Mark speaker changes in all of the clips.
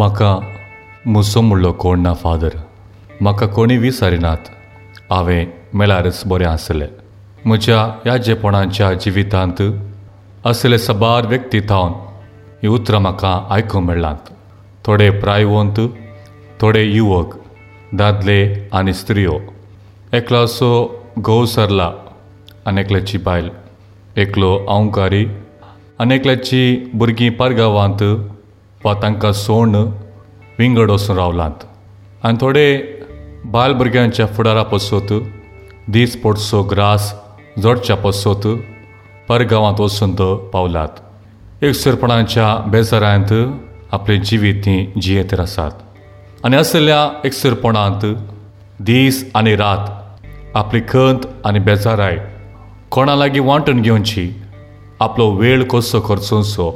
Speaker 1: म्हाका मुसो म्हणलो कोण ना फादर म्हाका कोणी विसारिनात हांवें मेळारच बरें आसलें म्हज्या ह्या जेपणाच्या जिवितांत असले सबार व्यक्ती थावन हीं उतरां म्हाका आयकूंक मेळ्ळांत थोडे प्रायवंत थोडे युवक दादले आनी स्त्रियो एकलो असो घोव सरला आनी एकल्याची बायल एकलो अवंकारी आनी एकल्याची भुरगीं परगांवांत वा तांकां सोडून विंगड वचून रावलांत. आनी थोडे बाल भुरग्यांच्या फुडारा पसोत दीस पडसो ग्रास जोडच्या पसोत परगांवांत वचून तो पावलात. एकसुरपणाच्या बेजारांत आपले जिवीत तीं जियेत आसात आनी असल्या एकसुरपणांत दीस आनी रात आपली खंत आनी बेजाराय कोणा लागीं वांटून घेवची आपलो वेळ कसो करचोसो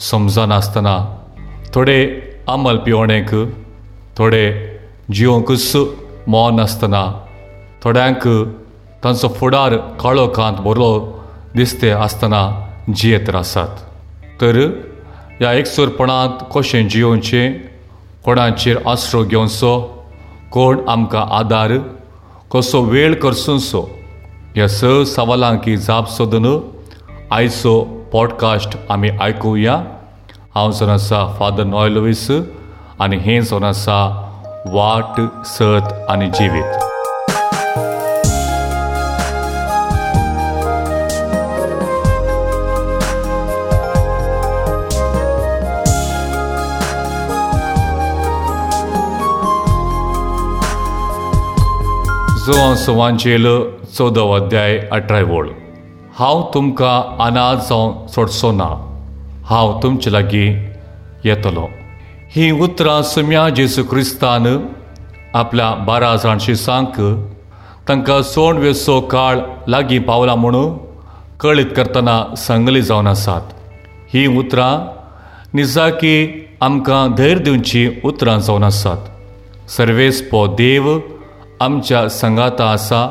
Speaker 1: समजनासतना थोडे अमल पिवणेक थोडे जिवोंकूच मोन नासतना थोड्यांक तांचो फुडार काळो कांत बरो दिसते आसतना जियेत आसात तर ह्या एकसुरपणांत कशें जियोवचें कोणाचेर आसरो घेवचो कोण आमकां आदार कसो वेळ करचोसो ह्या स सवालांकी जाप सोदून आयचो पॉडकास्ट आमी आयकुया। हांव जावन आसा फादर नॉयलोवीस आनी हें जावन आसा वाट सत आनी जिवीत. जो हांव संवांचेल चवदो अध्याय अठराय वळ हांव तुमकां अनाज जावन सोडचो ना हांव तुमचे लागीं येतलो. हीं उतरां सुम्या जेसू क्रिस्तान आपल्या बारा जाण शिसांक तांकां सोण वेसो काळ लागीं पावला म्हणून कळीत करतना सांगली जावन आसात. हीं उतरां निजाकी आमकां धैर्य दिवची उतरां जावन आसात. सर्वेस्पो देव आमच्या संगाता आसा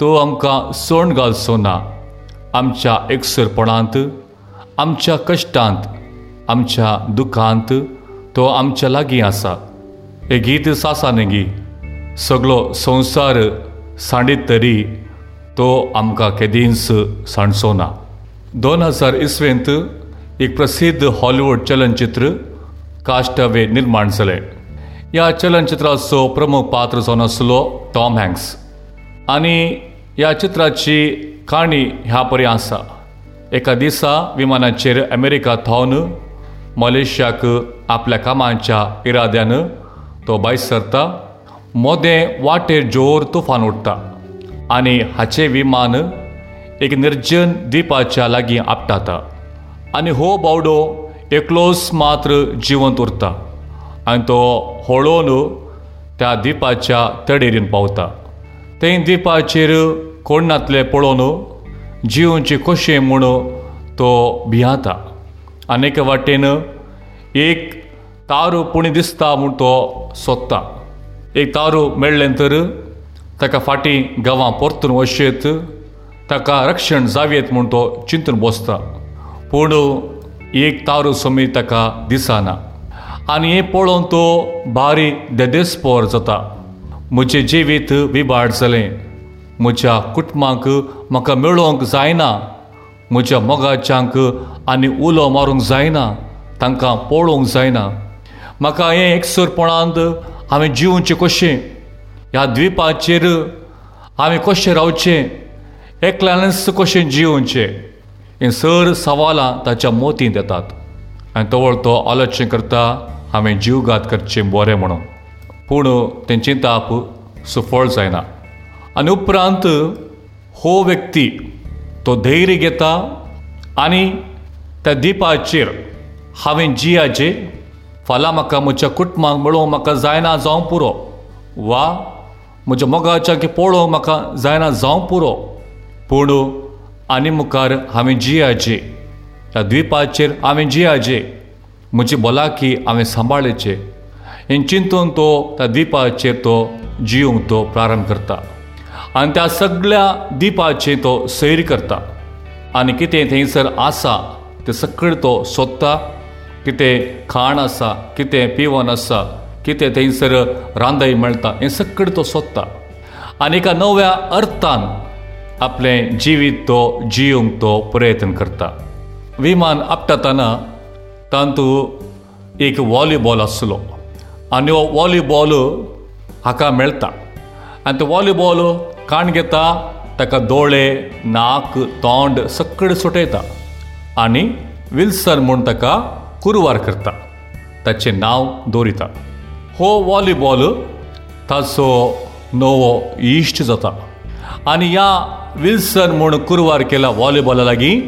Speaker 1: तो आमकां सोंड घालचो ना आमच्या एकसुरपणांत आमच्या कश्टांत आमच्या दुखांत तो आमच्या लागीं आसा. हे गीत सासा गी सगळो संवसार सांडीत तरी तो आमकां केदींच सांडचो ना दोन हजार इसवेंत एक प्रसिद्ध हॉलिवूड चलनचित्र काश्टवे निर्माण जालें ह्या चलनचित्राचो प्रमुख पात्र जावन आसलो टॉम हँक्स. आनी ह्या चित्राची काणी ह्या परी आसा. एका दिसा विमानाचेर अमेरिका थावन मलेशियाक आपल्या कामाच्या इराद्यान तो भायर सरता मोदें वाटेर जोर तुफान उडटा आनी हाचें विमान एक निर्जन द्विपाच्या लागीं आपटाता आनी हो बावडो एकलोच मात्र जिवंत उरता आनी तो हळोवन त्या द्विपाच्या तडेरीन पावता. ते द्विपाचेर कोणातले पळोवन जिवचे कशें म्हूण तो भियाता आनी वाटेन एक तारू पुणी दिसता म्हूण तो सोदता. एक तारू मेळ्ळें तर ताका फाटीं गांवां परतून वशेत ताका रक्षण जावेत म्हूण तो चिंतून बसता. पूण एक तारू समीत ताका दिसना. आनी हें पळोवन तो भारी देदेस्पोर जाता. म्हजें जिवीत विबाड जालें. म्हज्या कुटुंबाक म्हाका मेळोवंक जायना म्हज्या मोगाच्यांक आनी उलो मारूंक जायना तांकां पळोवंक जायना. म्हाका हें एकसरपणांत हांवें जिवचें कशें? ह्या द्विपाचेर हांवें कशें रावचें? एकल्यानच कशें जिवचें? हें सर सवालां ताच्या मोतींत येतात आनी तवळ तो आलोचन करता हांवें जीवघात करचें बरें म्हणून. पूण तें चिंताप सुफळ जायना. आनी उपरांत हो व्यक्ती तो धैर्य घेता आनी त्या दिपाचेर हांवें जियाचे फाल्यां म्हाका म्हज्या कुटुंबाक मेळोवंक म्हाका जायना जावं पुरो वा म्हज्या मोगाच्या की पळोवंक म्हाका जायना जावं पुरो. पूण आनी मुखार हांवें जियाचे ह्या द्विपाचेर हांवें जियाचे म्हजी भलायकी हांवें सांबाळचे हें चिंतून तो त्या दिपाचेर तो जिवंक तो प्रारंभ करता. आनी त्या सगळ्या दिपाची तो सैर करता. आनी कितें थंयसर आसा तें सगळें तो सोदता. कितें खाण आसा कितें पिवण आसा कितें थंयसर रांदय मेळटा हें सगळें तो सोदता. आनी एका नव्या अर्थान आपलें जिवीत तो जियोंक तो प्रयत्न करता. विमान आपटातना तातूंत एक वॉलीबॉल आसलो आनी हो वॉलीबॉल हाका मेळटा आनी तो वॉलीबॉल काण घेता ताका दोळे नाक तोंड सगळें सुटयता आनी विल्सन म्हूण ताका कुरवार करता ताचें नांव दवरिता हो वॉलीबॉल ताचो नवो इश्ट जाता आनी ह्या विल्सन म्हूण कुरवार केला वॉलीबॉला लागीं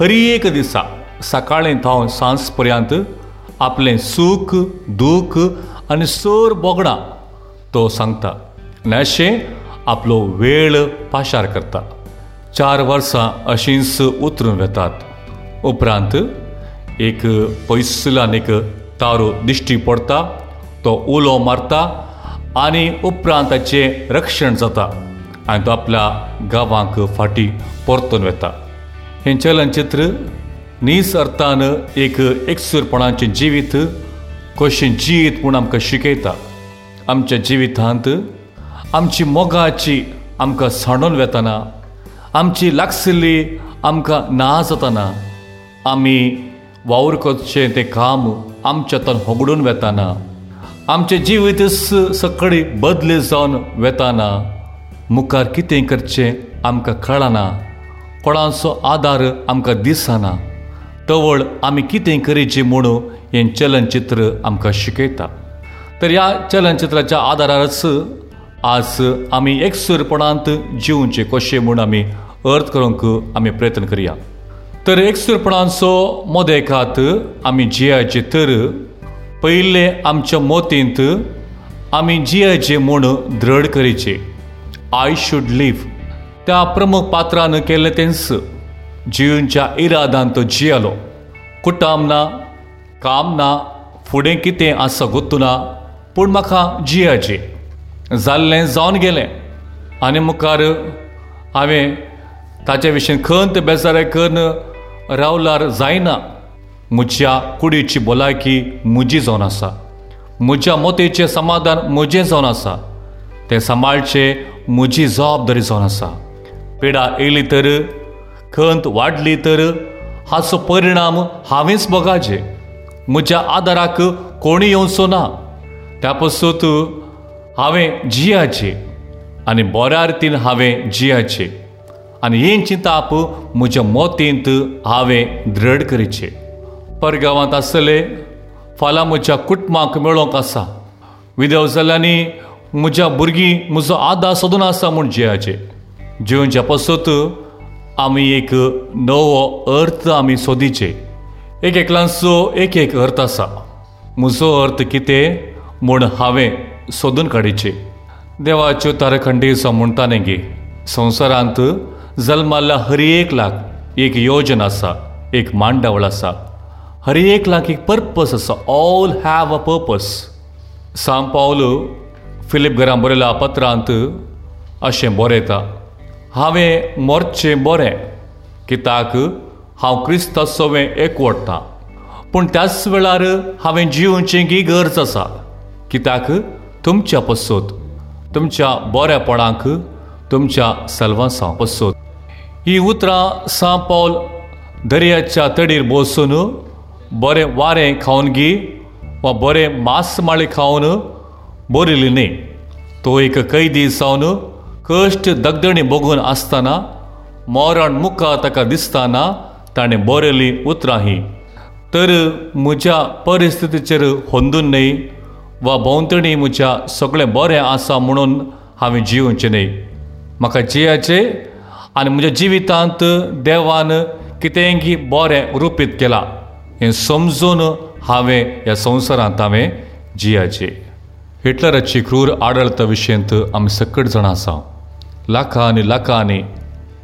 Speaker 1: हर एक दिसा सकाळीं थावन सांज पर्यंत आपलें सूख दूख आनी सर बोगडां तो सांगता आनी अशें आपलो वेळ पाशार करता. चार वर्सां अशींच उतरून वेतात. उपरांत एक पयसुलान एक तारो दिश्टी पडटा तो उलो मारता आनी उपरांत ताचें रक्षण जाता आनी तो आपल्या गांवांक फाटीं परतून वेता. हें चलनचित्र नीस अर्थान एक एकसूरपणाचें जिवीत कशें जीत म्हूण आमकां शिकयता. आमच्या जिवितांत आमची मोगाची आमकां सांडून वेतना आमची लागशिल्ली आमकां ना जाताना आमी वावर करचें तें काम आमच्या होगडून वेताना आमचें जिवीत सकळी बदली जावन वेताना मुखार कितें करचें आमकां कळना कोणाचो आदार आमकां दिसना तवळ आमी कितें करीची म्हूण हें चलनचित्र आमकां शिकयता. तर ह्या चलनचित्राच्या आदारारच आज आमी एकसूरपणांत जिवचे कशें म्हूण आमी अर्थ करूंक आमी प्रयत्न करया. तर एक सुरपणांचो मोदेकात आमी जियाचे तर पयले आमच्या मोतींत आमी जियाचे म्हूण दृढ करीचे. आय शूड लिव्ह त्या प्रमुख पात्रान केल्लें तेंस जिवच्या इरादान तो जियालो. कुटाम ना काम ना फुडें कितें आसा ना पूण म्हाका जियाचें. जाल्लें जावन गेलें. आनी मुखार हांवें ताचे विशीं खंत बेजारे करून रावल्यार जायना. म्हज्या कुडीची भलायकी म्हजी जावन आसा. म्हज्या मोतेचें समाधान म्हजें जावन आसा. तें सांबाळचें म्हजी जबाबदारी जावन आसा. पिडा येयली तर खंत वाडली तर हाचो परिणाम हांवेंच भोगाचें म्हज्या आदाराक कोणी येवचो ना. त्या पसूत हांवें जियाचे आनी बऱ्या रितीन हांवें जियाचे. आनी ही चिंताप म्हज्या मोतींत हांवें दृढ करीचे. परगांवांत आसतले फाल्यां म्हज्या कुटुंबाक मेळोंक आसा. विदेव जाल्यांनी म्हज्या भुरगीं म्हजो आदार सोदून आसा म्हूण जियाचे. जिवनच्या पसत आमी एक नवो अर्थ आमी सोदीचे. एक एकल्यांचो एक एक अर्थ आसा. म्हजो अर्थ कितें म्हूण हांवें सोदून काडीचे देवाच्यो तारखंडी म्हणटा गे संवसारांत जल्माला हर एक लाख एक योजना आसा एक मांडावळ आसा हर एक लाख एक पर्पस आसा ऑल हॅव अ पर्पस साम पावलो फिलीप घरां बरयल्या पत्रांत अशें बरयता हांवें मोरचें बरें कित्याक हांव क्रिस्ताचोवें एकवडटां पूण त्याच वेळार हांवें जिवचें गी गरज आसा कित्याक तुमच्या पसोत तुमच्या बोऱ्यापणाक तुमच्या सलवासां पसोत ही उतरां सा पावल दर्याच्या तडीर बसून बरें वारें खावन गी वा बरें मास माळी खावन बरिल्ली न्ही तो एक कैदी जावन कश्ट दगदणी बघून आसतना मोरण मुखार ताका दिसताना ताणें बरयलीं उतरां ही तर म्हज्या परिस्थितीचेर होंदून न्ही वा भोंवतणी म्हज्या सगळें बरें आसा म्हणून हांवें जिवचें न्ही म्हाका जियाचें आनी म्हज्या जिवितांत देवान कितेंय बरें रुपीत केलां. हें समजून हांवें ह्या संवसारांत हांवें जियाचे. हिटलराची क्रूर आडळता विशयंत आमी सकट जाणां आसा. लाखांनी लाखांनी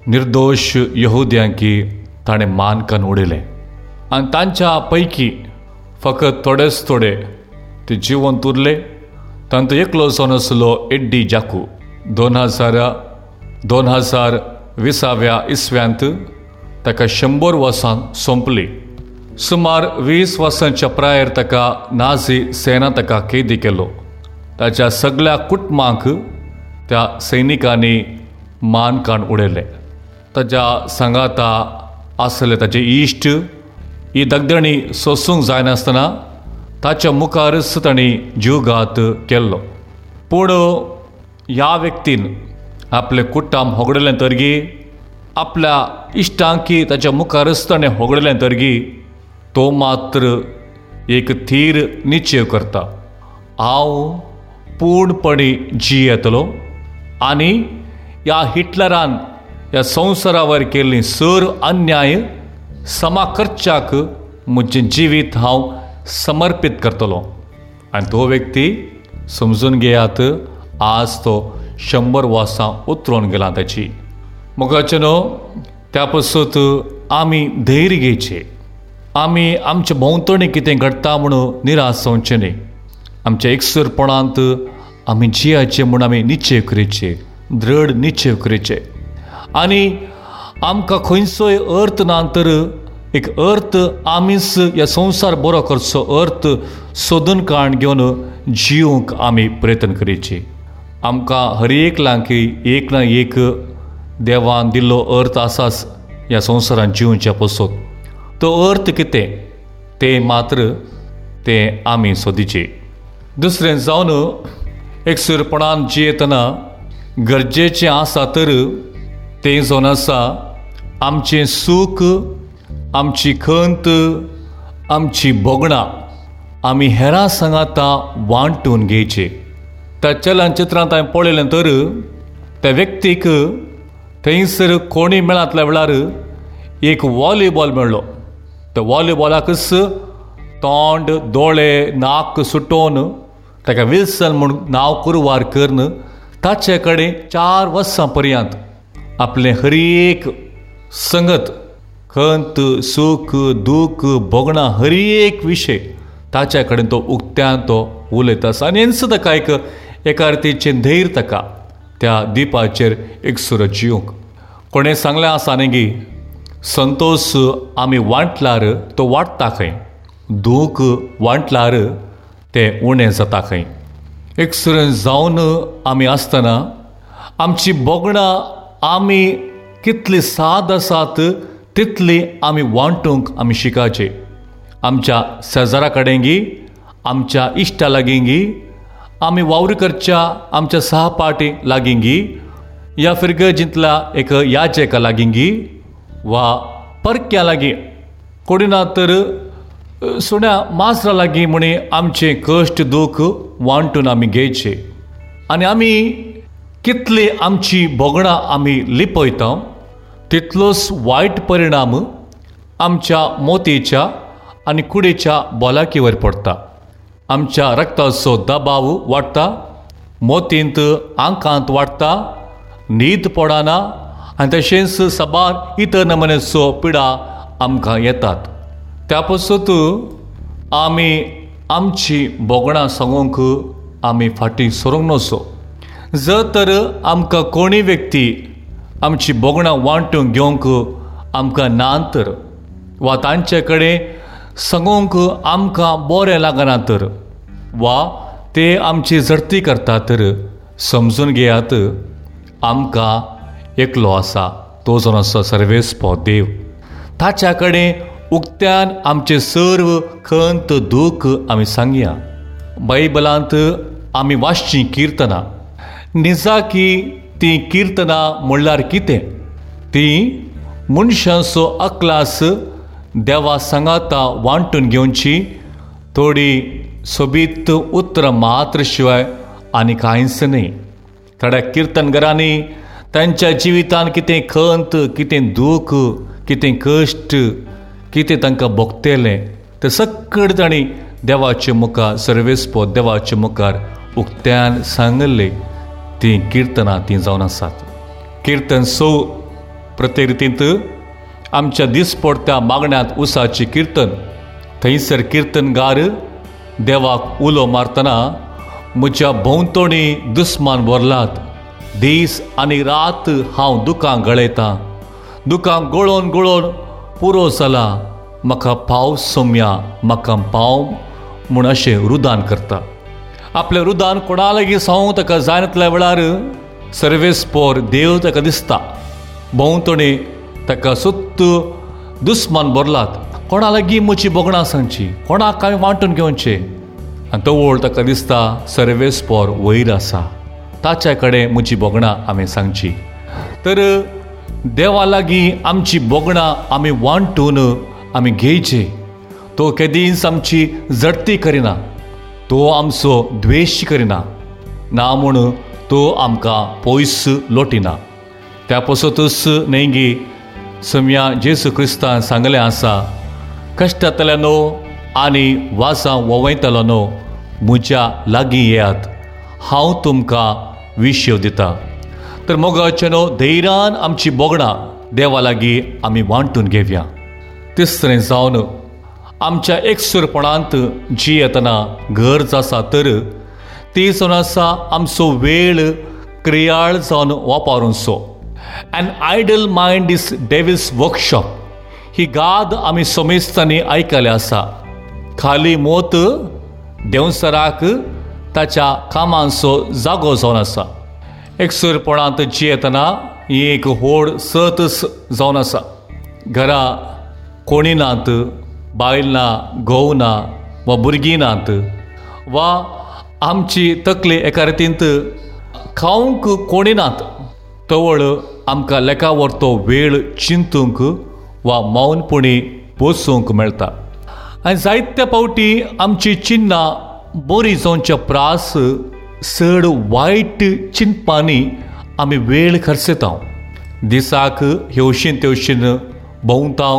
Speaker 1: निर्दोश यहुद्यांकी ताणें मानकान उडयलें. आनी तांच्या पैकी फकत थोडेच थोडे जिवंत उरले तांचो एकलो सोन आसलो एड्डी जाकू. दोन हजार दोन हजार विसाव्या इसव्यांत ताका शंबर वर्सां सोंपली. सुमार वीस वर्सांच्या प्रायर ताका नाझी सेना ताका कैदी केलो. ताच्या सगळ्या कुटुंबांक त्या सैनिकांनी मान काण उडयले. ताच्या सांगाता आसले ताचे इश्ट ही दगदणी सोसूंक जायनासतना ताच्या मुखारच तांणी जीवघात केल्लो पूण ह्या व्यक्तीन आपले कुट्टाम होगडले तरगी आपल्या इश्टांकी ताच्या मुखारच ताणें होगडले तरगी तो मात्र एक थीर निश्चय करता हांव पूर्णपणी जी येतलो आनी ह्या हिटलरान ह्या संवसारावर केल्ली सर अन्याय समा करच्याक म्हजें जिवीत हांव समर्पीत करतलो. आनी तो व्यक्ती समजून घेयात आज तो शंबर वर्सां उतरून गेला ताची मुखाचे न्हू त्या पासून आमी धैर्य घेयचे आमी आमचे भोंवतणी कितें घडटा म्हणून निराश जावचे न्ही आमच्या एकसरपणांत आमी जियाचे म्हूण आमी निश्चय करचे दृढ निश्चय करचे आनी आमकां खंयचोय अर्थ ना तर एक अर्थ आमीच ह्या संवसार बरो करचो अर्थ सोदून काण घेवन जिवंक आमी प्रयत्न करीचे. आमकां हर एक लांकी एक ना एक देवान दिल्लो अर्थ आसाच ह्या संवसारांत जिवच्या पसून तो अर्थ कितें? तें मात्र तें आमी सोदिचे. दुसरें जावन एक सुरपणान जियेतना गरजेचें आसा तर तें जावन आसा आमचें सूख आमची खंत आमची बोगणां आमी हेरां सांगाता वांटून घेयचे त्या चलनचित्रांत हांवें पळयलें तर त्या व्यक्तीक थंयसर कोणी मेळांतल्या वेळार एक वॉलीबॉल मेळ्ळो त्या वॉलीबॉलाकच तोंड दोळे नाक सुटोवन ताका विल्सन म्हूण नांव कुरवार करन ताचे कडेन चार वर्सां पर्यंत आपलें हर एक संगत खंत सूख दूख बोगणां हर एक विशय ताचे कडेन तो उक्त्यान तो उलयता आसा आनी ताका एक एका रितीचें धैर्य ताका त्या दिपाचेर एक सुर जिवंक कोणें सांगलें आसा न्ही की संतोश आमी वांटल्यार तो वाडटा खंय दूख वांटल्यार तें उणें जाता खंय एक सुरें जावन आमी आसतना आमची बोगणां आमी कितली साद आसात तितली आमी वांटूंक आमी शिकाचे. आमच्या शेजारा कडेंगी आमच्या इश्टा लागींगी आमी वावरीकरच्या आमच्या सहपाटी लागींगी या फिरगजींतल्या एक याचेका लागींगी वा परक्या लागीं. कोणी ना तर सुण्या मासरा लागीं म्हणे आमचे कश्ट दूख वांटून आमी घेयचे आनी आमी कितली आमची बोगणां आमी लिपयता तितलोच वायट परिणाम आमच्या मोतीच्या आनी कुडीच्या बोलाकीवर पडटा आमच्या रक्ताचो दबाव वाडटा मोतींत आंकांत वाडटा न्हीद पडना आनी तशेंच सबार इतर नमनेचो पिडा आमकां येतात. त्या पसत आमी आमची बोगणां सांगूंक आमी फाटीं सरूंक नसो. जर तर आमकां कोणी व्यक्ती आमची बोगणां वांटून घेवंक आमकां ना तर वा तांचे कडेन सांगूंक आमकां बरें लागना तर. वा ते आमची जर्ती करता तर. समजून घेयात आमकां एकलो आसा तो जावन आसा सर्वेस्पो देव. ताच्या कडेन उक्त्यान आमचे सर्व खंत दूख आमी सांगया. बायबलांत आमी वाचची किर्तनां. निजा की ती किर्तना म्हणल्यार कितें? ती मनशांचो अक्लास देवा सांगाता वांटून घेवची थोडी सोबीत उतर मात्र शिवाय आनी कांयच न्ही. थोड्या किर्तनगरांनी तांच्या जिवितांत कितें खंत कितें दूख कितें कश्ट कितें तांकां भोगतेलें तें सगळें तांणी देवाचे मुखार सर्वेस्पो देवाचे मुखार उक्त्यान सांगलें. तीं किर्तनां तीं जावन आसात किर्तन स प्रत्येक रितींत आमच्या दिसपडत्या मागण्यांत उसाची किर्तन थंयसर किर्तनगार देवाक उलो मारतना म्हज्या भोंवतणी दुस्मान भरलात दीस आनी रात हांव दुकां गळयतां दुकां गळोवन गळोवन पुरो जाला। म्हाका पाव सोम्या म्हाका पाव म्हूण अशें रुदान करता। आपलें रुदान कोणा लागीं सावं ताका जायनातल्या वेळार सर्वेस पोर देव ताका दिसता. भोंवतणी ताका सुत्त दुस्मान भरलात कोणा लागीं म्हजी बोगणां सांगची. कोणाक हांवें वांटून घेवचे आनी तो ओळ ताका दिसता सर्वेस पोर वयर आसा ताच्या कडेन म्हजी बोगणां हांवें सांगची. तर देवा लागीं आमची बोगणां आमी वांटून आमी घेयचे तो केदीच आमची जडती करिना. तो आमचो द्वेश करिना. ना म्हूण तो आमकां पयस लोटिना. त्या पसतूच नेंगी सम्या जेसू क्रिस्तान सांगलें आसा कश्टांतल्यान न्हू आनी वासां ववयतलो न्हू म्हज्या लागीं येयात हांव तुमकां विशय दिता. तर मोगाचे न्हू धैर्यान आमची बोगणां देवा लागीं आमी वांटून घेवया. तिसरें जावन आमच्या एकसुरपणांत जी येतना गरज आसा तर ती जावन आसा आमचो वेळ क्रियाळ जावन वापरूंचो. And idle mind is devil's workshop ही गाद आमी सोमेस्तांनी आयकले आसा. खाली मोत देंवसराक ताच्या कामांचो जागो जावन आसा. एकसुरपणांत जी येतना ही एक व्हड सतस जावन आसा. घरा कोणी नात बायल ना घोव ना वा भुरगीं नात वा आमची तकली एका रितींत खावंक कोणी नात तवळ आमकां लेका व्हरतो वेळ चिंतूंक वा मौनपणी बसूंक मेळटा आनी जायत्या पावटी आमची चिन्नां बरी जावचे प्रास चड वायट चिंतपांनी आमी वेळ खर्चतांव. दिसाक हेवशीन तेवशीन भोंवता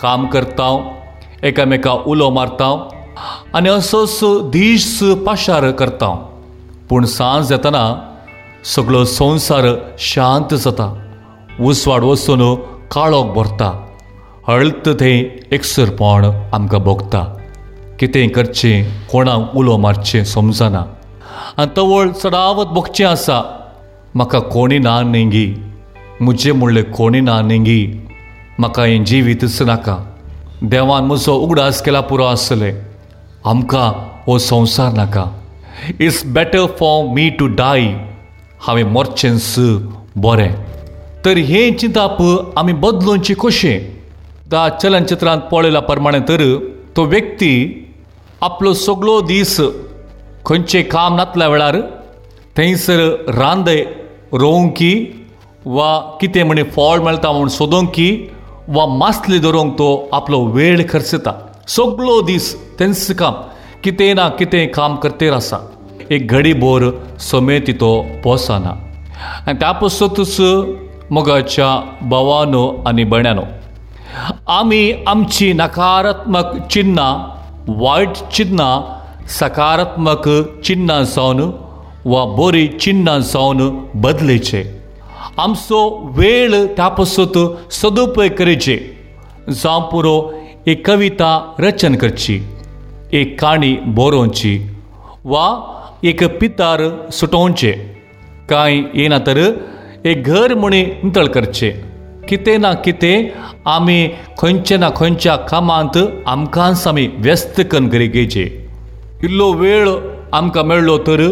Speaker 1: काम करता एकामेका उलो मारता आनी असोच दीस पाशार करता पूण सांज येतना सगळो संवसार शांत जाता. उसवाड वचून काळोख भरता. हळत थंय एकसरपण आमकां भोगता. कितें करचें कोणाक उलो मारचें समजना. आनी तवळ चडावत भोगचें आसा. म्हाका कोणी ना नेंगी. म्हजें म्हणलें कोणी ना नेंगी. म्हाका हें जिवीतच नाका. देवान म्हजो उगडास केला पुरो आसतलें आमकां हो संवसार नाका. It's better for me to die हांवें मोरचेंस बरें. तर हें चिंताप आमी बदलूंची कशें दा चलनचित्रांत पळयल्या प्रमाणें तर तो व्यक्ती आपलो सगळो दीस खंयचें काम नातल्या वेळार थंयसर रांदय रोवंकी वा कितें म्हणे फळ मेळटा म्हूण सोदोंकी वा मासली धरूंक तो आपलो वेळ खर्चता. सगळो दीस तेंच काम कितें ना कितें काम करतेर आसा एक घडी भोर समेत तो पोसना. आनी त्या पसतूच मोगाच्या भावानो आनी भयण्यानो आमी आमची नकारात्मक चिन्नां वायट चिन्नां सकारात्मक चिन्नां जावन वा बरी चिन्नां जावन बदलेचे. आमचो वेळ त्या सदुपयोग करचे. जावं पुरो एक कविता रचन करची एक काणी बरोवची वा एक पितार सुटोवचे कांय येना तर एक घर म्हणी नितळ करचें. कितें ना कितें आमी खंयच्या ना खंयच्या कामांत आमकांच आमी व्यस्त करून गरजेचे इल्लो वेळ आमकां मेळ्ळो तर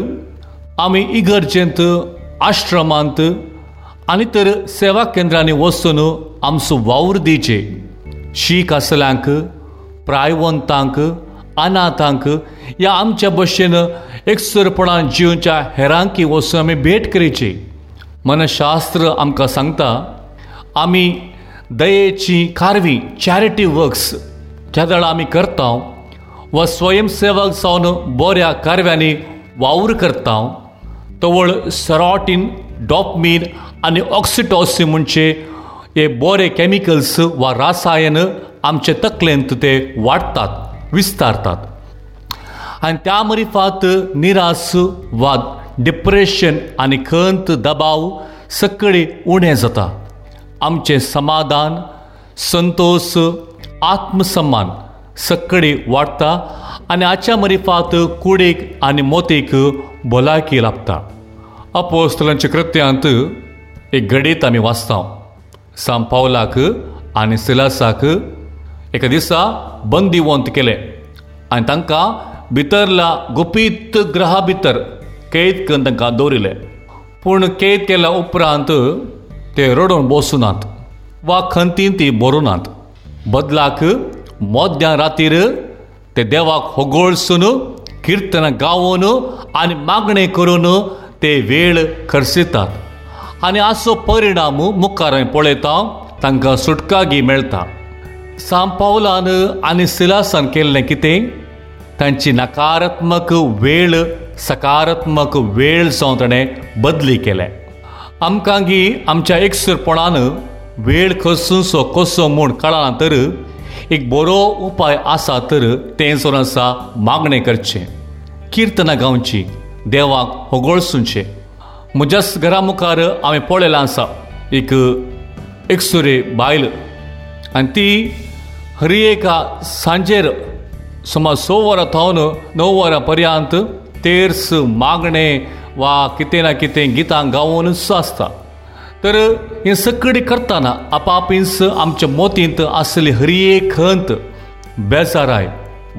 Speaker 1: आमी इगर्जेंत आश्रमांत आनी तर सेवा केंद्रांनी वसून आमचो वावर दिवचे असल्यांक प्रायवंतांक अनाथांक ह्या आमच्या भशेन एकसरपणान जिवच्या हेरांकी वचून आमी भेट करची. मनशास्त्र आमकां सांगता आमी दयेची कारवी चॅरिटी वर्क्स केदळ आमी करता वा स्वयंसेवक जावन बऱ्या कारव्यांनी वावर करता तवळ सरोटीन डॉपमीन आनी ऑक्सिटॉसिन म्हणचे हे बरे कॅमिकल्स वा रासायन आमचे तकलेंत ते वाडटात विस्तारतात. आनी त्या मरिफात निरास वा डिप्रेशन आनी खंत दबाव सकळी उणें जाता. आमचें समाधान संतोश आत्मसम्मान सकळी वाडटा आनी हाच्या मरिफात कुडीक आनी मोतीक भलायकी लाभता. अपोस्तलांच्या कृत्यांत एक घडीत आमी साम पावलाक आनी सिलासाक एका दिसा बंदिवंत केले. आनी तांकां भितरला गुपीत ग्रहा भितर कैद करून तांकां दवरिले पूण कैद केल्या उपरांत ते रडून बसूनात. वा खंतीन ती बरोनात. बदलाक मोद्या रातीर ते देवाक होगोळसून किर्तनां गावून आनी मागणे करून ते वेळ खर्चितात आनी असो परिणाम मुखार हांवें पळयता तांकां सुटकागी मेळटा साम पावलान आनी सिलासान केल्लें कितें? तांची नकारात्मक वेळ सकारात्मक वेळ जावन ताणें बदली केले. आमकांगी आमच्या एकसुरपणान वेळ खसूसो कसो म्हूण कळना तर एक बरो उपाय आसा तर तें जर आसा मागणें करचें. किर्तनां गावची देवाक होगोळसूंचें म्हज्या घरा मुखार हांवें पळयलां आसा एक एकसुरे बायल। आनी ती हरी एका सांजेर सुमार स वरां थावन णव वरां पर्यांत तेर्स मागणें वा कितें ना कितें गितां गावनच आसता तर हें सगळें करतना आपापीस आमच्या मोतींत आसली हरये खंत बेजाराय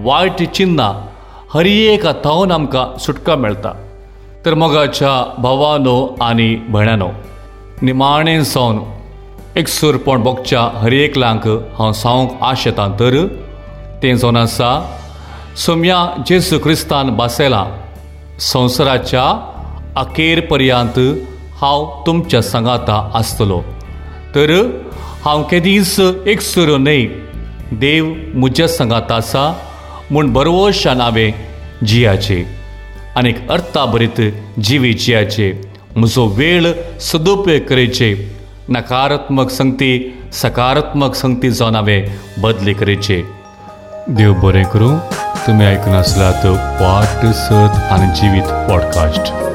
Speaker 1: वायट चिन्नां हरी थावन आमकां सुटका मेळटा तर मोगाच्या भावानो आनी भयणानो निमाणें सावन एक सुरपण बोगच्या हर एकल्यांक हांव सांगूंक आश येता तर तें जावन आसा सोम्या जेसू क्रिस्तान बासयलां संवसाराच्या अखेर पर्यांत हांव तुमच्या सांगाता आसतलो. तर हांव केदीस एक सुरो न्हय देव म्हज्या सांगात आसा म्हूण बरोवशा हांवें जियाचे. आनीक अर्थाभरित भरीत जिवी जियाचे म्हजो वेळ सदुपयोग करचे नकारात्मक संगती सकारात्मक संगती जावन हांवें बदली करचे. देव बरें करूं तुमी आयकून आसल्यात वाट सत आनी जिवीत पॉडकास्ट